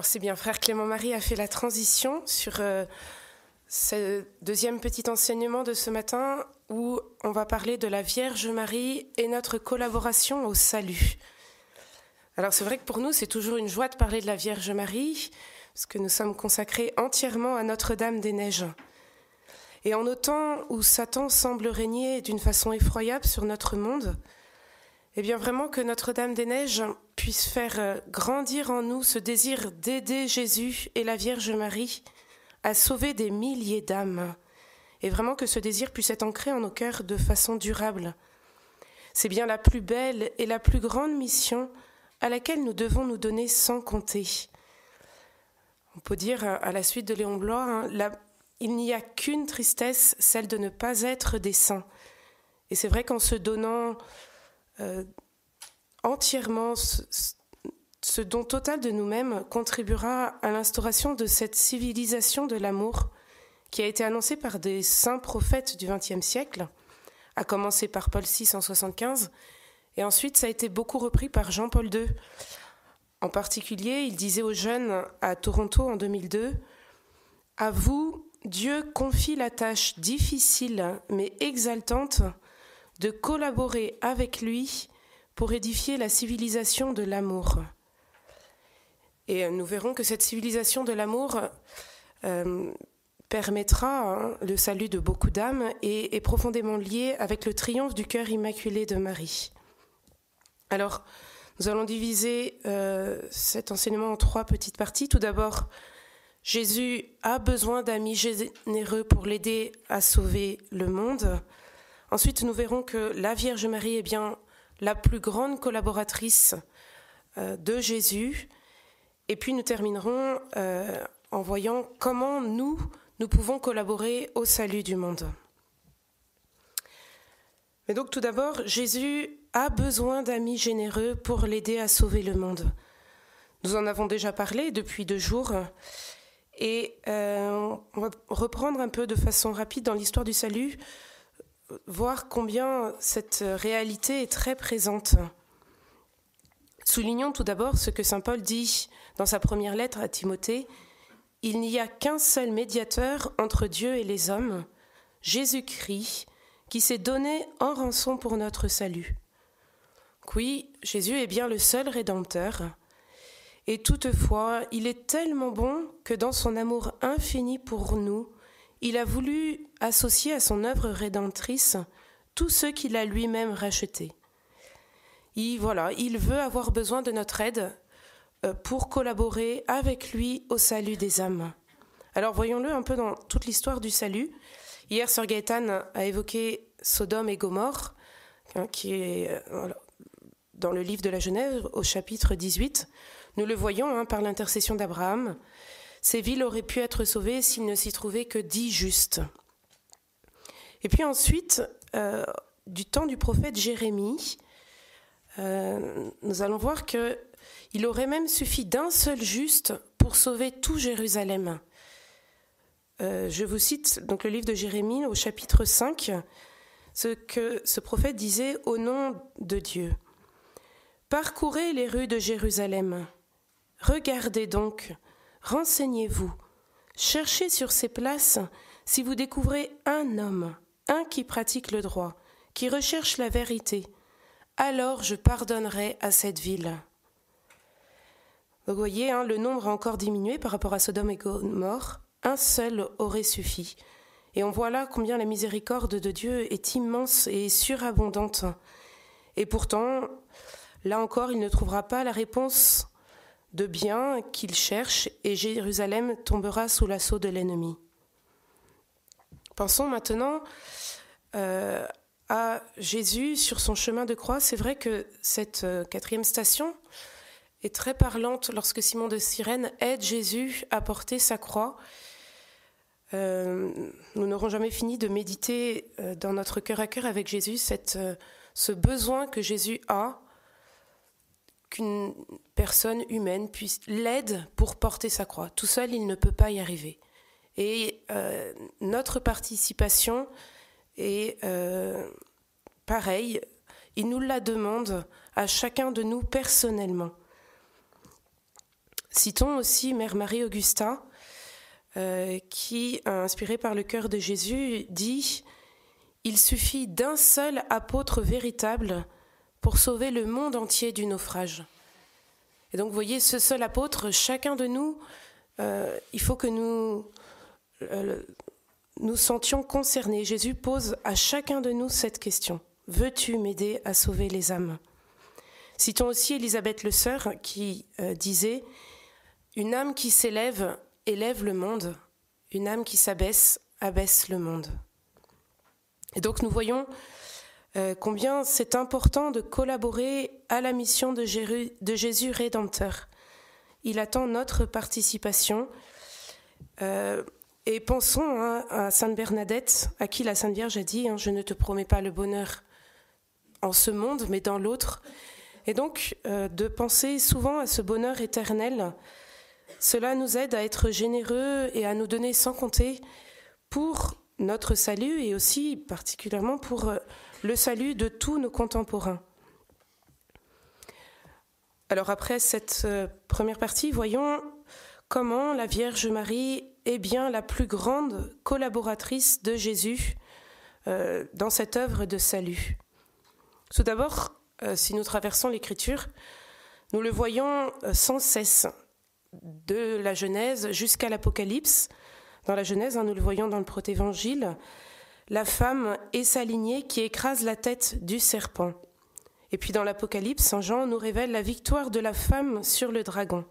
Alors c'est bien, frère Clément-Marie a fait la transition sur euh, ce deuxième petit enseignement de ce matin où on va parler de la Vierge Marie et notre collaboration au salut. Alors c'est vrai que pour nous c'est toujours une joie de parler de la Vierge Marie parce que nous sommes consacrés entièrement à Notre-Dame des Neiges. Et en autant où Satan semble régner d'une façon effroyable sur notre monde, eh bien vraiment que Notre-Dame des Neiges puisse faire euh, grandir en nous ce désir d'aider Jésus et la Vierge Marie à sauver des milliers d'âmes. Et vraiment que ce désir puisse être ancré en nos cœurs de façon durable. C'est bien la plus belle et la plus grande mission à laquelle nous devons nous donner sans compter. On peut dire à la suite de Léon Blois, hein, il n'y a qu'une tristesse, celle de ne pas être des saints. Et c'est vrai qu'en se donnant euh, entièrement ce, don total de nous-mêmes contribuera à l'instauration de cette civilisation de l'amour qui a été annoncée par des saints prophètes du XXe siècle, à commencer par Paul VI en 75, et ensuite ça a été beaucoup repris par Jean-Paul II. En particulier, il disait aux jeunes à Toronto en 2002, À vous, Dieu confie la tâche difficile mais exaltante de collaborer avec lui pour édifier la civilisation de l'amour. Et nous verrons que cette civilisation de l'amour euh, permettra hein, le salut de beaucoup d'âmes et est profondément liée avec le triomphe du cœur immaculé de Marie. Alors, nous allons diviser euh, cet enseignement en trois petites parties. Tout d'abord, Jésus a besoin d'amis généreux pour l'aider à sauver le monde. Ensuite, nous verrons que la Vierge Marie est bien la plus grande collaboratrice euh, de Jésus. Et puis nous terminerons euh, en voyant comment nous, nous pouvons collaborer au salut du monde. Mais donc tout d'abord, Jésus a besoin d'amis généreux pour l'aider à sauver le monde. Nous en avons déjà parlé depuis deux jours. Et euh, on va reprendre un peu de façon rapide dans l'histoire du salut voir combien cette réalité est très présente. Soulignons tout d'abord ce que Saint Paul dit dans sa première lettre à Timothée. Il n'y a qu'un seul médiateur entre Dieu et les hommes, Jésus-Christ, qui s'est donné en rançon pour notre salut. Oui, Jésus est bien le seul Rédempteur. Et toutefois, il est tellement bon que dans son amour infini pour nous, il a voulu associer à son œuvre rédemptrice tous ceux qu'il a lui-même rachetés. Il, voilà, il veut avoir besoin de notre aide euh, pour collaborer avec lui au salut des âmes. Alors voyons-le un peu dans toute l'histoire du salut. Hier, Sir Gaëtan a évoqué Sodome et Gomorre, hein, qui est euh, dans le livre de la Genève au chapitre 18. Nous le voyons hein, par l'intercession d'Abraham. Ces villes auraient pu être sauvées s'il ne s'y trouvait que dix justes. Et puis ensuite, euh, du temps du prophète Jérémie, euh, nous allons voir que il aurait même suffi d'un seul juste pour sauver tout Jérusalem. Euh, je vous cite donc le livre de Jérémie au chapitre 5, ce que ce prophète disait au nom de Dieu. Parcourez les rues de Jérusalem. Regardez donc, Renseignez-vous, cherchez sur ces places si vous découvrez un homme, un qui pratique le droit, qui recherche la vérité, alors je pardonnerai à cette ville. Vous voyez, hein, le nombre a encore diminué par rapport à Sodome et Gomorre. Un seul aurait suffi. Et on voit là combien la miséricorde de Dieu est immense et surabondante. Et pourtant, là encore, il ne trouvera pas la réponse de bien qu'il cherche et Jérusalem tombera sous l'assaut de l'ennemi. Pensons maintenant euh, à Jésus sur son chemin de croix. C'est vrai que cette euh, quatrième station est très parlante lorsque Simon de Cyrène aide Jésus à porter sa croix. Euh, nous n'aurons jamais fini de méditer dans notre cœur à cœur avec Jésus cette, ce besoin que Jésus a qu'une personne humaine puisse l'aide pour porter sa croix. Tout seul, il ne peut pas y arriver. Et euh, notre participation est euh, pareille. Il nous la demande à chacun de nous personnellement. Citons aussi Mère Marie Augusta, euh, qui, inspirée par le cœur de Jésus, dit Il suffit d'un seul apôtre véritable pour sauver le monde entier du naufrage. Et donc, vous voyez, ce seul apôtre, chacun de nous, euh, il faut que nous euh, nous sentions concernés. Jésus pose à chacun de nous cette question. Veux-tu m'aider à sauver les âmes? Citons aussi Élisabeth Le Sœur qui disait Une âme qui s'élève élève le monde, une âme qui s'abaisse abaisse le monde. Et donc nous voyons euh, combien c'est important de collaborer à la mission de, Jésus Rédempteur. Il attend notre participation. Euh, et pensons hein, à Sainte Bernadette, à qui la Sainte Vierge a dit hein, Je ne te promets pas le bonheur en ce monde, mais dans l'autre. Et donc, euh, de penser souvent à ce bonheur éternel cela nous aide à être généreux et à nous donner sans compter pour notre salut et aussi particulièrement pour le salut de tous nos contemporains. Alors après cette euh, première partie, voyons comment la Vierge Marie est bien la plus grande collaboratrice de Jésus euh, dans cette œuvre de salut. Tout d'abord, si nous traversons l'Écriture, nous le voyons sans cesse de la Genèse jusqu'à l'Apocalypse. Dans la Genèse, hein, nous le voyons dans le protévangile, la femme est sa lignée qui écrase la tête du serpent. Et puis dans l'Apocalypse, Saint Jean nous révèle la victoire de la femme sur le dragon.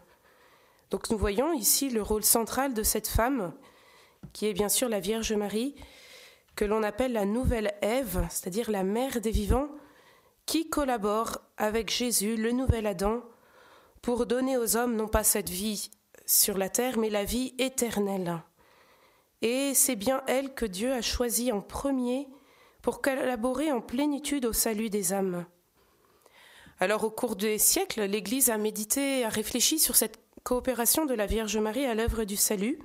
Donc nous voyons ici le rôle central de cette femme, qui est bien sûr la Vierge Marie, que l'on appelle la nouvelle Ève, c'est-à-dire la mère des vivants, qui collabore avec Jésus, le nouvel Adam, pour donner aux hommes non pas cette vie sur la terre, mais la vie éternelle. Et c'est bien elle que Dieu a choisie en premier pour collaborer en plénitude au salut des âmes. Alors au cours des siècles, l'Église a médité, a réfléchi sur cette coopération de la Vierge Marie à l'œuvre du salut,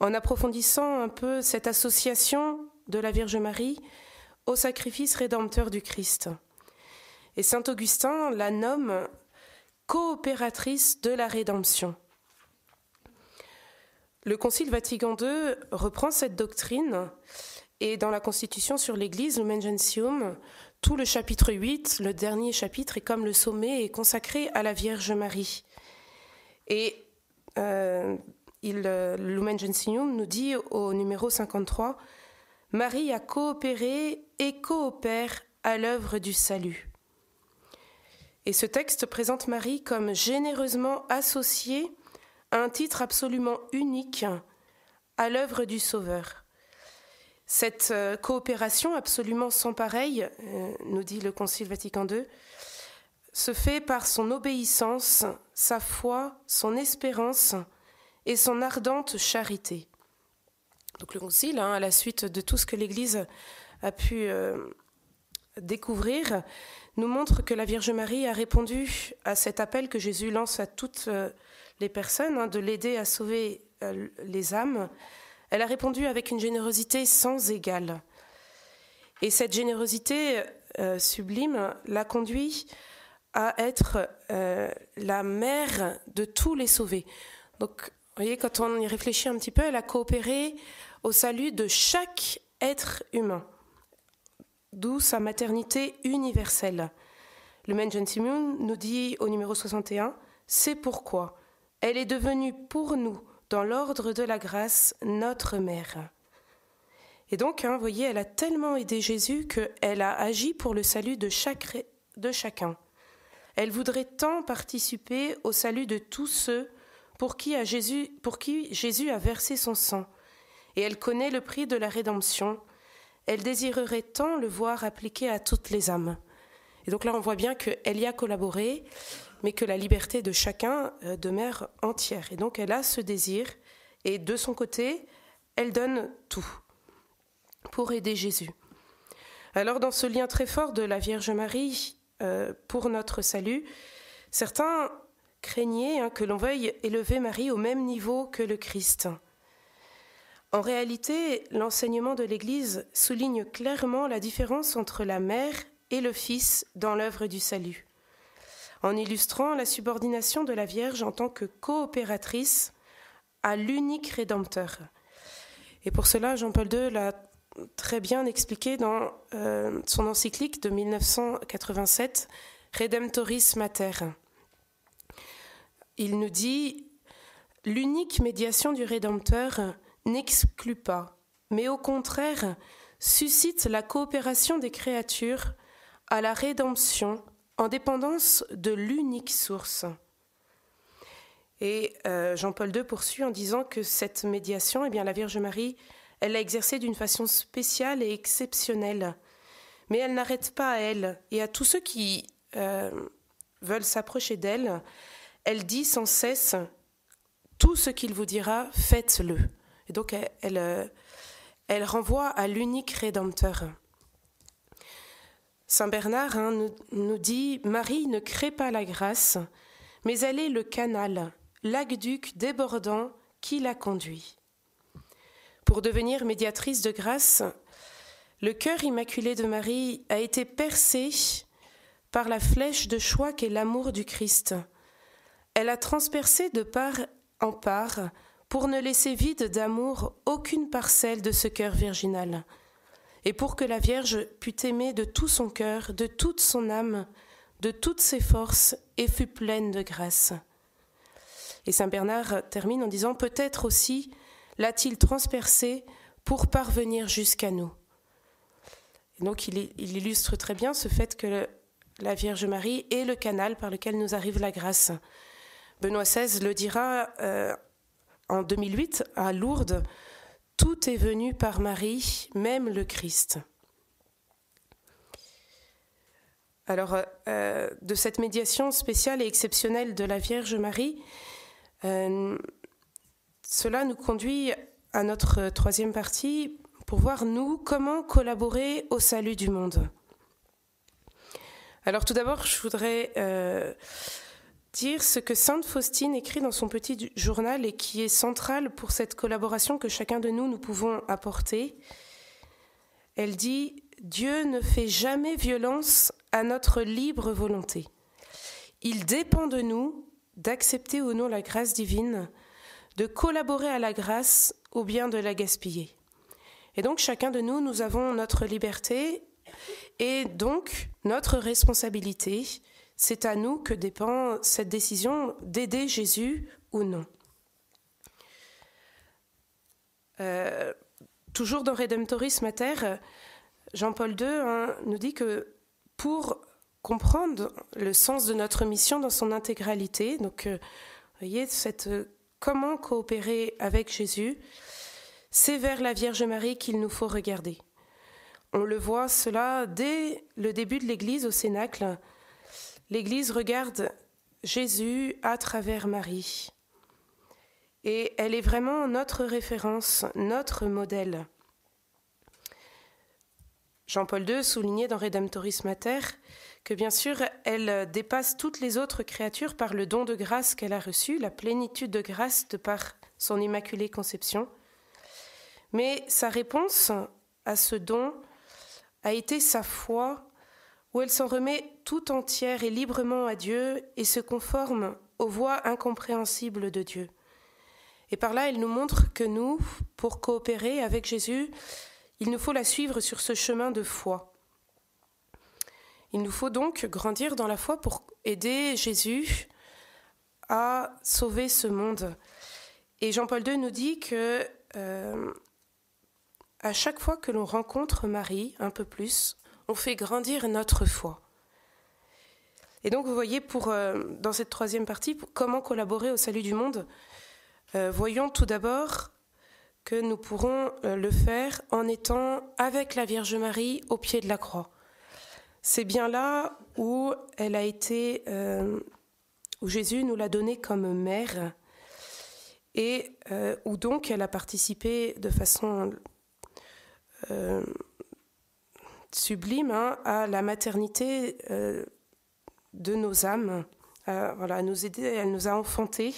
en approfondissant un peu cette association de la Vierge Marie au sacrifice rédempteur du Christ. Et Saint Augustin la nomme coopératrice de la rédemption. Le Concile Vatican II reprend cette doctrine et dans la Constitution sur l'Église, Lumen Gentium, tout le chapitre 8, le dernier chapitre, est comme le sommet, est consacré à la Vierge Marie. Et euh, il, euh, Lumen Gentium nous dit au numéro 53, Marie a coopéré et coopère à l'œuvre du salut. Et ce texte présente Marie comme généreusement associée un titre absolument unique à l'œuvre du Sauveur. Cette euh, coopération absolument sans pareille, euh, nous dit le Concile Vatican II, se fait par son obéissance, sa foi, son espérance et son ardente charité. Donc le Concile, hein, à la suite de tout ce que l'Église a pu euh, découvrir, nous montre que la Vierge Marie a répondu à cet appel que Jésus lance à toutes les personnes hein, de l'aider à sauver euh, les âmes. Elle a répondu avec une générosité sans égale. Et cette générosité euh, sublime l'a conduit à être la mère de tous les sauvés. Donc, vous voyez, quand on y réfléchit un petit peu, elle a coopéré au salut de chaque être humain d'où sa maternité universelle. Le Mengen nous dit au numéro 61 C'est pourquoi? Elle est devenue pour nous, dans l'ordre de la grâce, notre mère. Et donc, hein, vous voyez, elle a tellement aidé Jésus qu'elle a agi pour le salut de chacun. Elle voudrait tant participer au salut de tous ceux pour qui, Jésus, pour qui Jésus a versé son sang. Et elle connaît le prix de la rédemption elle désirerait tant le voir appliqué à toutes les âmes. Et donc là, on voit bien qu'elle y a collaboré, mais que la liberté de chacun euh, demeure entière. Et donc elle a ce désir, et de son côté, elle donne tout pour aider Jésus. Alors dans ce lien très fort de la Vierge Marie euh, pour notre salut, certains craignaient hein, que l'on veuille élever Marie au même niveau que le Christ. En réalité, l'enseignement de l'Église souligne clairement la différence entre la mère et le Fils dans l'œuvre du salut. En illustrant la subordination de la Vierge en tant que coopératrice à l'unique Rédempteur. Et pour cela, Jean-Paul II l'a très bien expliqué dans euh, son encyclique de 1987, Redemptoris Mater. Il nous dit L'unique médiation du Rédempteur n'exclut pas, mais au contraire suscite la coopération des créatures à la rédemption en dépendance de l'unique source. Et euh, Jean-Paul II poursuit en disant que cette médiation, eh bien, la Vierge Marie, elle l'a exercée d'une façon spéciale et exceptionnelle. Mais elle n'arrête pas à elle et à tous ceux qui euh, veulent s'approcher d'elle. Elle dit sans cesse tout ce qu'il vous dira, faites-le. Et donc euh, elle, renvoie à l'unique Rédempteur. Saint Bernard hein, nous, dit Marie ne crée pas la grâce, mais elle est le canal, l'aqueduc débordant qui la conduit. Pour devenir médiatrice de grâce, le cœur immaculé de Marie a été percé par la flèche de choix qu'est l'amour du Christ. Elle a transpercé de part en part pour ne laisser vide d'amour aucune parcelle de ce cœur virginal, et pour que la Vierge pût aimer de tout son cœur, de toute son âme, de toutes ses forces, et fût pleine de grâce. Et Saint Bernard termine en disant Peut-être aussi l'a-t-il transpercé pour parvenir jusqu'à nous. donc il, illustre très bien ce fait que la Vierge Marie est le canal par lequel nous arrive la grâce. Benoît XVI le dira euh, en 2008 à Lourdes, Tout est venu par Marie, même le Christ. Alors, euh, de cette médiation spéciale et exceptionnelle de la Vierge Marie, euh, cela nous conduit à notre troisième partie pour voir, nous, comment collaborer au salut du monde. Alors tout d'abord, je voudrais euh, dire ce que Sainte Faustine écrit dans son petit journal et qui est central pour cette collaboration que chacun de nous, nous pouvons apporter. Elle dit, Dieu ne fait jamais violence à notre libre volonté. Il dépend de nous d'accepter ou non la grâce divine, de collaborer à la grâce ou bien de la gaspiller. Et donc chacun de nous, nous avons notre liberté et donc notre responsabilité. C'est à nous que dépend cette décision d'aider Jésus ou non. Euh, toujours dans Redemptoris Mater, Jean-Paul II hein, nous dit que pour comprendre le sens de notre mission dans son intégralité. Donc, euh, voyez, cette, euh, comment coopérer avec Jésus, c'est vers la Vierge Marie qu'il nous faut regarder. On le voit cela dès le début de l'Église au Cénacle. L'Église regarde Jésus à travers Marie. Et elle est vraiment notre référence, notre modèle. Jean-Paul II soulignait dans Redemptoris Mater que bien sûr, elle dépasse toutes les autres créatures par le don de grâce qu'elle a reçu, la plénitude de grâce de par son immaculée conception. Mais sa réponse à ce don a été sa foi, où elle s'en remet tout entière et librement à Dieu et se conforme aux voies incompréhensibles de Dieu. Et par là, elle nous montre que nous, pour coopérer avec Jésus, il nous faut la suivre sur ce chemin de foi. Il nous faut donc grandir dans la foi pour aider Jésus à sauver ce monde. Et Jean-Paul II nous dit que euh, à chaque fois que l'on rencontre Marie un peu plus, on fait grandir notre foi. Et donc vous voyez, pour, euh, dans cette troisième partie, comment collaborer au salut du monde, euh, voyons tout d'abord que nous pourrons le faire en étant avec la Vierge Marie au pied de la croix. C'est bien là où elle a été, euh, où Jésus nous l'a donnée comme mère, et euh, où donc elle a participé de façon euh, sublime hein, à la maternité de nos âmes, à, voilà, à nous aider, elle nous a enfantés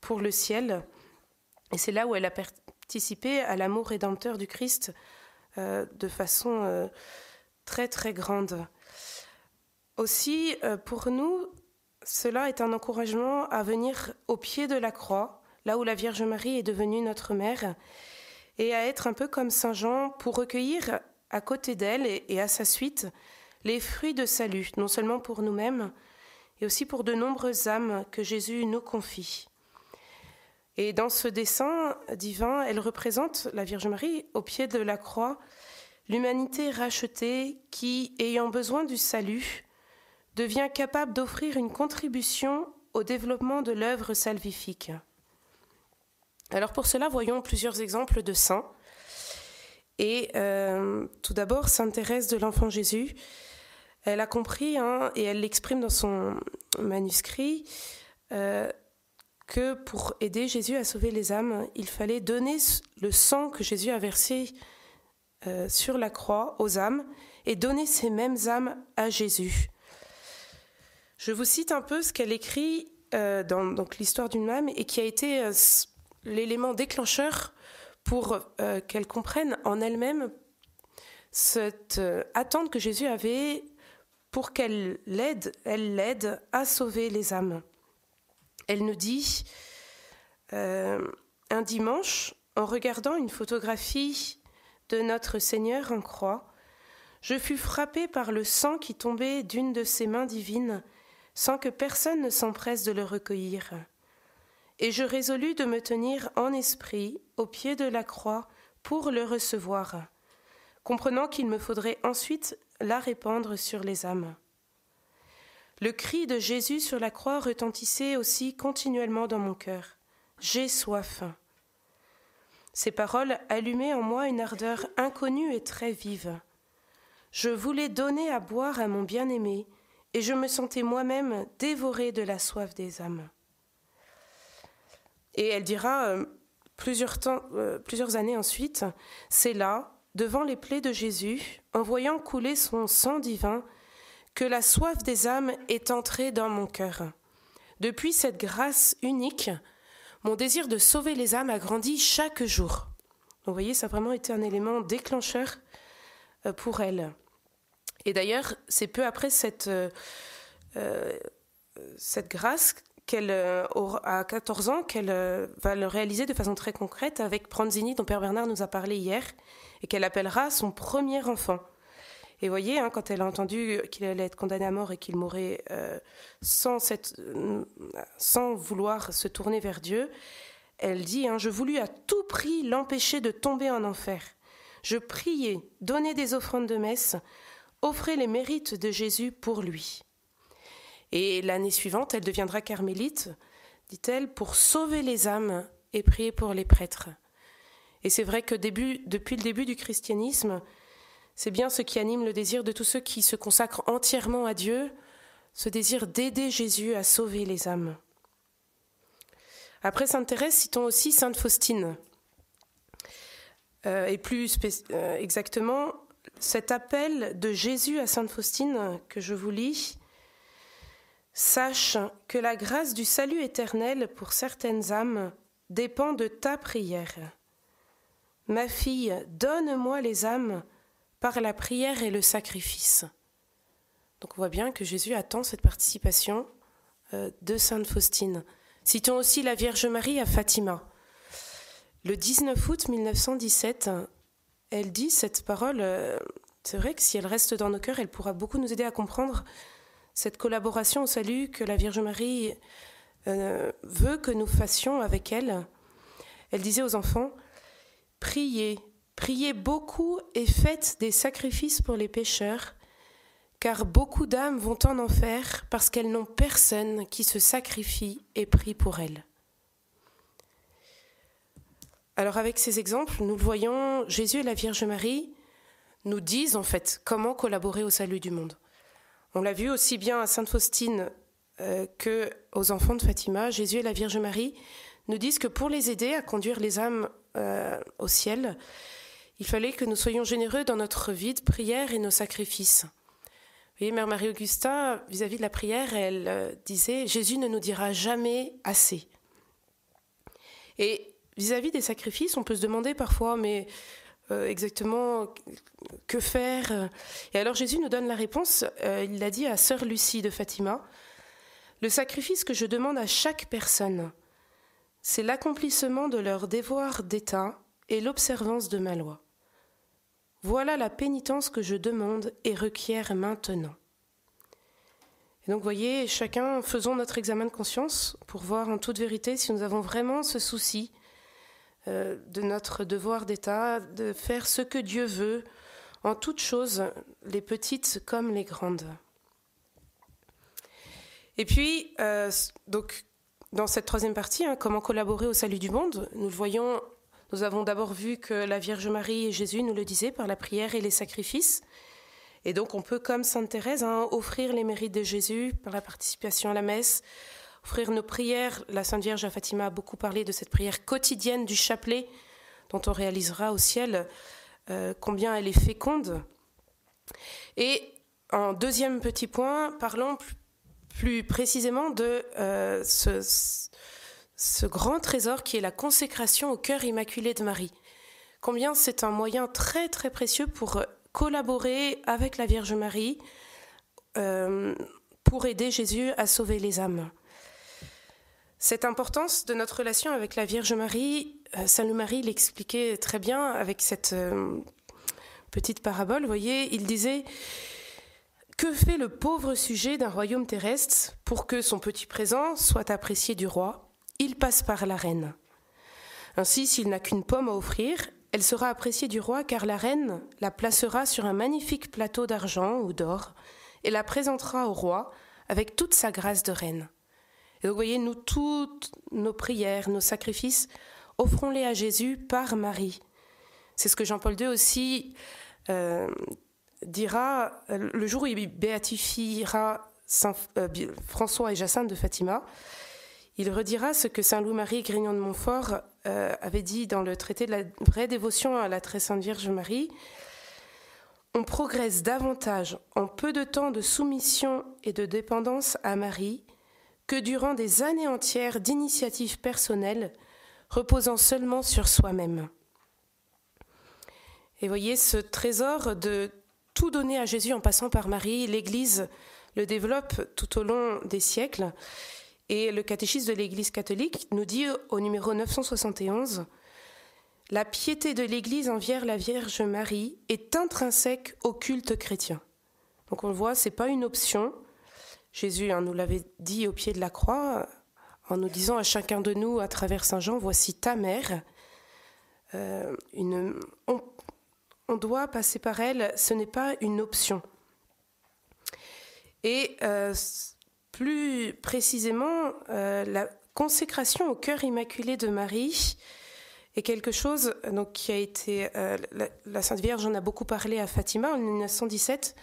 pour le ciel, et c'est là où elle a participé à l'amour rédempteur du Christ de façon très très grande. Aussi, euh, pour nous, cela est un encouragement à venir au pied de la croix, là où la Vierge Marie est devenue notre mère, et à être un peu comme Saint Jean pour recueillir à côté d'elle et à sa suite les fruits de salut, non seulement pour nous-mêmes, et aussi pour de nombreuses âmes que Jésus nous confie. Et dans ce dessin divin, elle représente la Vierge Marie au pied de la croix, l'humanité rachetée qui, ayant besoin du salut, devient capable d'offrir une contribution au développement de l'œuvre salvifique. Alors pour cela, voyons plusieurs exemples de saints. Et euh, tout d'abord, Sainte Thérèse de l'Enfant Jésus, elle a compris, hein, et elle l'exprime dans son manuscrit, euh, que pour aider Jésus à sauver les âmes, il fallait donner le sang que Jésus a versé euh, sur la croix aux âmes et donner ces mêmes âmes à Jésus. Je vous cite un peu ce qu'elle écrit dans l'histoire d'une âme et qui a été l'élément déclencheur pour qu'elle comprenne en elle-même cette attente que Jésus avait pour qu'elle l'aide, elle l'aide à sauver les âmes elle nous dit euh, un dimanche, en regardant une photographie de notre Seigneur en croix, je fus frappée par le sang qui tombait d'une de ses mains divines, sans que personne ne s'empresse de le recueillir. Et je résolus de me tenir en esprit au pied de la croix pour le recevoir, comprenant qu'il me faudrait ensuite la répandre sur les âmes. Le cri de Jésus sur la croix retentissait aussi continuellement dans mon cœur. J'ai soif. Ces paroles allumaient en moi une ardeur inconnue et très vive. Je voulais donner à boire à mon bien-aimé, et je me sentais moi-même dévorée de la soif des âmes. Et elle dira euh, euh, plusieurs années ensuite, c'est là, devant les plaies de Jésus, en voyant couler son sang divin, que la soif des âmes est entrée dans mon cœur. Depuis cette grâce unique, mon désir de sauver les âmes a grandi chaque jour. Vous voyez, ça a vraiment été un élément déclencheur euh, pour elle. Et d'ailleurs, c'est peu après cette grâce qu'elle aura à 14 ans qu'elle va le réaliser de façon très concrète avec Pranzini, dont Père Bernard nous a parlé hier, et qu'elle appellera son premier enfant. Et voyez, hein, quand elle a entendu qu'il allait être condamné à mort et qu'il mourrait euh, sans, euh, sans vouloir se tourner vers Dieu, elle dit hein, Je voulus à tout prix l'empêcher de tomber en enfer. Je priais, donnais des offrandes de messe, offrais les mérites de Jésus pour lui. Et l'année suivante, elle deviendra carmélite, dit-elle, pour sauver les âmes et prier pour les prêtres. Et c'est vrai que depuis le début du christianisme, c'est bien ce qui anime le désir de tous ceux qui se consacrent entièrement à Dieu, ce désir d'aider Jésus à sauver les âmes. Après Sainte Thérèse, citons aussi Sainte Faustine. Euh, et plus euh, exactement, cet appel de Jésus à Sainte Faustine que je vous lis. Sache que la grâce du salut éternel pour certaines âmes dépend de ta prière. Ma fille, donne-moi les âmes par la prière et le sacrifice. Donc on voit bien que Jésus attend cette participation euh, de Sainte Faustine. Citons aussi la Vierge Marie à Fatima. Le 19 août 1917, elle dit cette parole, euh, c'est vrai que si elle reste dans nos cœurs, elle pourra beaucoup nous aider à comprendre cette collaboration au salut que la Vierge Marie euh, veut que nous fassions avec elle. Elle disait aux enfants, Priez, Priez beaucoup et faites des sacrifices pour les pécheurs, car beaucoup d'âmes vont en enfer parce qu'elles n'ont personne qui se sacrifie et prie pour elles. Alors avec ces exemples, nous le voyons, Jésus et la Vierge Marie nous disent en fait comment collaborer au salut du monde. On l'a vu aussi bien à Sainte Faustine euh, que aux enfants de Fatima, Jésus et la Vierge Marie nous disent que pour les aider à conduire les âmes euh, au ciel, il fallait que nous soyons généreux dans notre vie de prière et nos sacrifices. Vous voyez, Mère Marie-Augusta, vis-à-vis de la prière, elle euh, disait Jésus ne nous dira jamais assez. Et vis-à-vis des sacrifices, on peut se demander parfois, mais exactement que faire? Et alors Jésus nous donne la réponse. Euh, il l'a dit à Sœur Lucie de Fatima Le sacrifice que je demande à chaque personne, c'est l'accomplissement de leur devoir d'État et l'observance de ma loi. Voilà la pénitence que je demande et requiert maintenant. Et donc, voyez, chacun faisons notre examen de conscience pour voir en toute vérité si nous avons vraiment ce souci euh, de notre devoir d'État, de faire ce que Dieu veut, en toutes choses, les petites comme les grandes. Et puis, euh, donc, dans cette troisième partie, hein, comment collaborer au salut du monde, nous voyons, nous avons d'abord vu que la Vierge Marie et Jésus nous le disaient par la prière et les sacrifices. Et donc, on peut, comme Sainte Thérèse, hein, offrir les mérites de Jésus par la participation à la messe, offrir nos prières. La Sainte Vierge à Fatima a beaucoup parlé de cette prière quotidienne du chapelet, dont on réalisera au ciel euh, combien elle est féconde. Et en deuxième petit point, parlons plus, précisément de euh, ce, grand trésor qui est la consécration au cœur immaculé de Marie. Combien c'est un moyen très très précieux pour collaborer avec la Vierge Marie euh, pour aider Jésus à sauver les âmes. Cette importance de notre relation avec la Vierge Marie, euh, Saint Marie l'expliquait très bien avec cette euh, petite parabole. Voyez, il disait Que fait le pauvre sujet d'un royaume terrestre pour que son petit présent soit apprécié du roi? Il passe par la reine. Ainsi, s'il n'a qu'une pomme à offrir, elle sera appréciée du roi car la reine la placera sur un magnifique plateau d'argent ou d'or et la présentera au roi avec toute sa grâce de reine. Et donc, vous voyez, nous, toutes nos prières, nos sacrifices, offrons-les à Jésus par Marie. C'est ce que Jean-Paul II aussi euh, dira le jour où il béatifiera euh, François et Jacinthe de Fatima. Il redira ce que Saint Louis-Marie Grignon de Montfort euh, avait dit dans le traité de la vraie dévotion à la très sainte Vierge Marie. On progresse davantage en peu de temps de soumission et de dépendance à Marie que durant des années entières d'initiative personnelle reposant seulement sur soi-même. Et voyez ce trésor de tout donner à Jésus en passant par Marie, l'Église le développe tout au long des siècles. Et le catéchisme de l'Église catholique nous dit au numéro 971 La piété de l'Église envers la Vierge Marie est intrinsèque au culte chrétien. Donc on le voit, c'est pas une option. Jésus hein, nous l'avait dit au pied de la croix en nous disant à chacun de nous à travers Saint Jean Voici ta mère. Euh, une, on, doit passer par elle, ce n'est pas une option. Et euh, plus précisément, euh, la consécration au cœur immaculé de Marie est quelque chose donc, qui a été. Euh, la, Sainte Vierge en a beaucoup parlé à Fatima en 1917.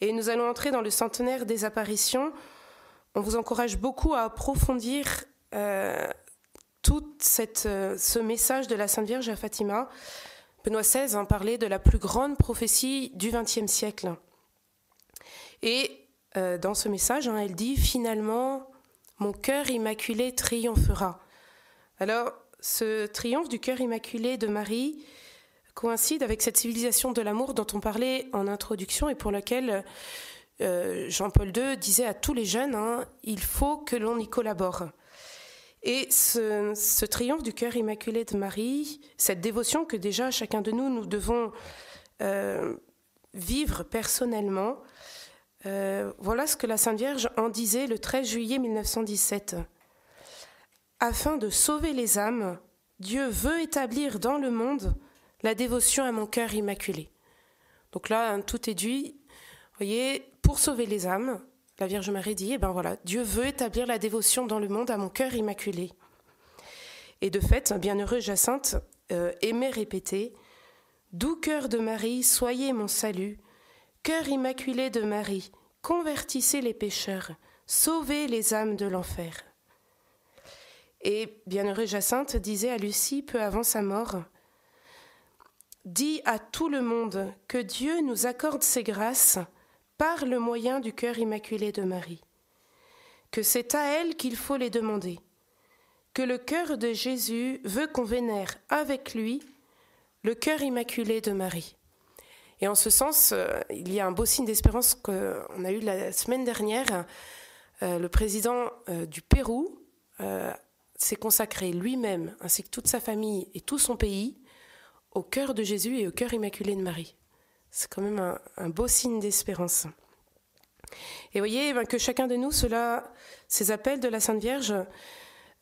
Et nous allons entrer dans le centenaire des apparitions. On vous encourage beaucoup à approfondir euh, tout cette, ce message de la Sainte Vierge à Fatima. Benoît XVI en parlait de la plus grande prophétie du XXe siècle. Et euh, dans ce message, hein, elle dit finalement, mon cœur immaculé triomphera. Alors, ce triomphe du cœur immaculé de Marie coïncide avec cette civilisation de l'amour dont on parlait en introduction et pour laquelle euh, Jean-Paul II disait à tous les jeunes, hein, il faut que l'on y collabore. Et ce, triomphe du cœur immaculé de Marie, cette dévotion que déjà chacun de nous, nous devons euh, vivre personnellement, euh, voilà ce que la Sainte Vierge en disait le 13 juillet 1917. Afin de sauver les âmes, Dieu veut établir dans le monde la dévotion à mon cœur immaculé. Donc là, tout est dit. voyez, pour sauver les âmes, la Vierge Marie dit, eh ben voilà, Dieu veut établir la dévotion dans le monde à mon cœur immaculé. Et de fait, bienheureux Jacinthe euh, aimait répéter, Doux cœur de Marie, soyez mon salut, Cœur immaculé de Marie, convertissez les pécheurs, sauvez les âmes de l'enfer. Et bienheureux Jacinthe disait à Lucie peu avant sa mort Dis à tout le monde que Dieu nous accorde ses grâces par le moyen du cœur immaculé de Marie, que c'est à elle qu'il faut les demander, que le cœur de Jésus veut qu'on vénère avec lui le cœur immaculé de Marie. Et en ce sens, euh, il y a un beau signe d'espérance qu'on a eu la semaine dernière euh, le président euh, du Pérou s'est consacré lui-même, ainsi que toute sa famille et tout son pays, au cœur de Jésus et au cœur immaculé de Marie. C'est quand même un, beau signe d'espérance. Et voyez ben, que chacun de nous, cela, ces appels de la Sainte Vierge,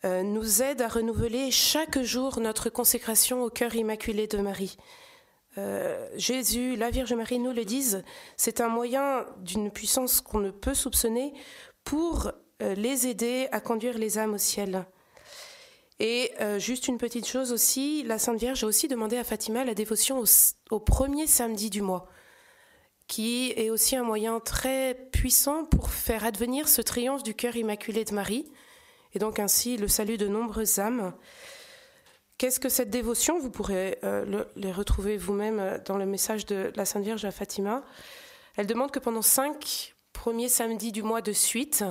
euh, nous aident à renouveler chaque jour notre consécration au cœur immaculé de Marie. Euh, Jésus, la Vierge Marie nous le disent, c'est un moyen d'une puissance qu'on ne peut soupçonner pour euh, les aider à conduire les âmes au ciel. Et euh, juste une petite chose aussi, la Sainte Vierge a aussi demandé à Fatima la dévotion au, premier samedi du mois qui est aussi un moyen très puissant pour faire advenir ce triomphe du cœur immaculé de Marie, et donc ainsi le salut de nombreuses âmes. Qu'est-ce que cette dévotion? Vous pourrez euh, le, les retrouver vous-même dans le message de la Sainte Vierge à Fatima. Elle demande que pendant cinq premiers samedis du mois de suite,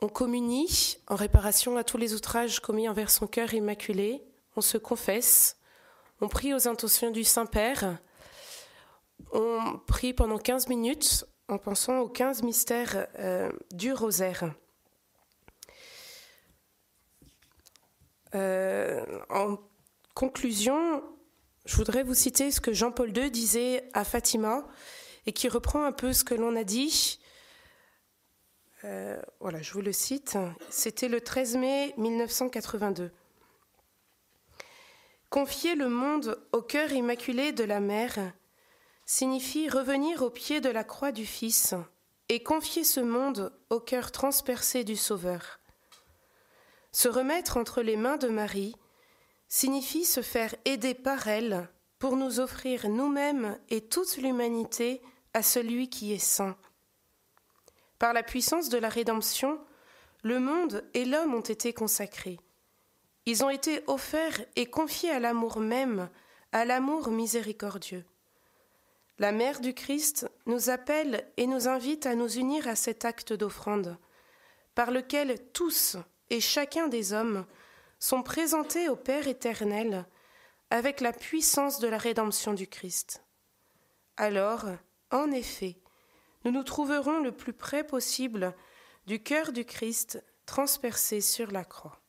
on communie en réparation à tous les outrages commis envers son cœur immaculé, on se confesse, on prie aux intentions du Saint-Père, on prie pendant 15 minutes en pensant aux 15 mystères euh, du rosaire. Euh, en conclusion, je voudrais vous citer ce que Jean-Paul II disait à Fatima et qui reprend un peu ce que l'on a dit. Euh, voilà, je vous le cite. C'était le 13 mai 1982. Confier le monde au cœur immaculé de la mère signifie revenir au pied de la croix du Fils et confier ce monde au cœur transpercé du Sauveur. Se remettre entre les mains de Marie signifie se faire aider par elle pour nous offrir nous-mêmes et toute l'humanité à celui qui est saint. Par la puissance de la rédemption, le monde et l'homme ont été consacrés. Ils ont été offerts et confiés à l'amour même, à l'amour miséricordieux. La Mère du Christ nous appelle et nous invite à nous unir à cet acte d'offrande, par lequel tous et chacun des hommes sont présentés au Père éternel avec la puissance de la rédemption du Christ. Alors, en effet, nous nous trouverons le plus près possible du cœur du Christ transpercé sur la croix.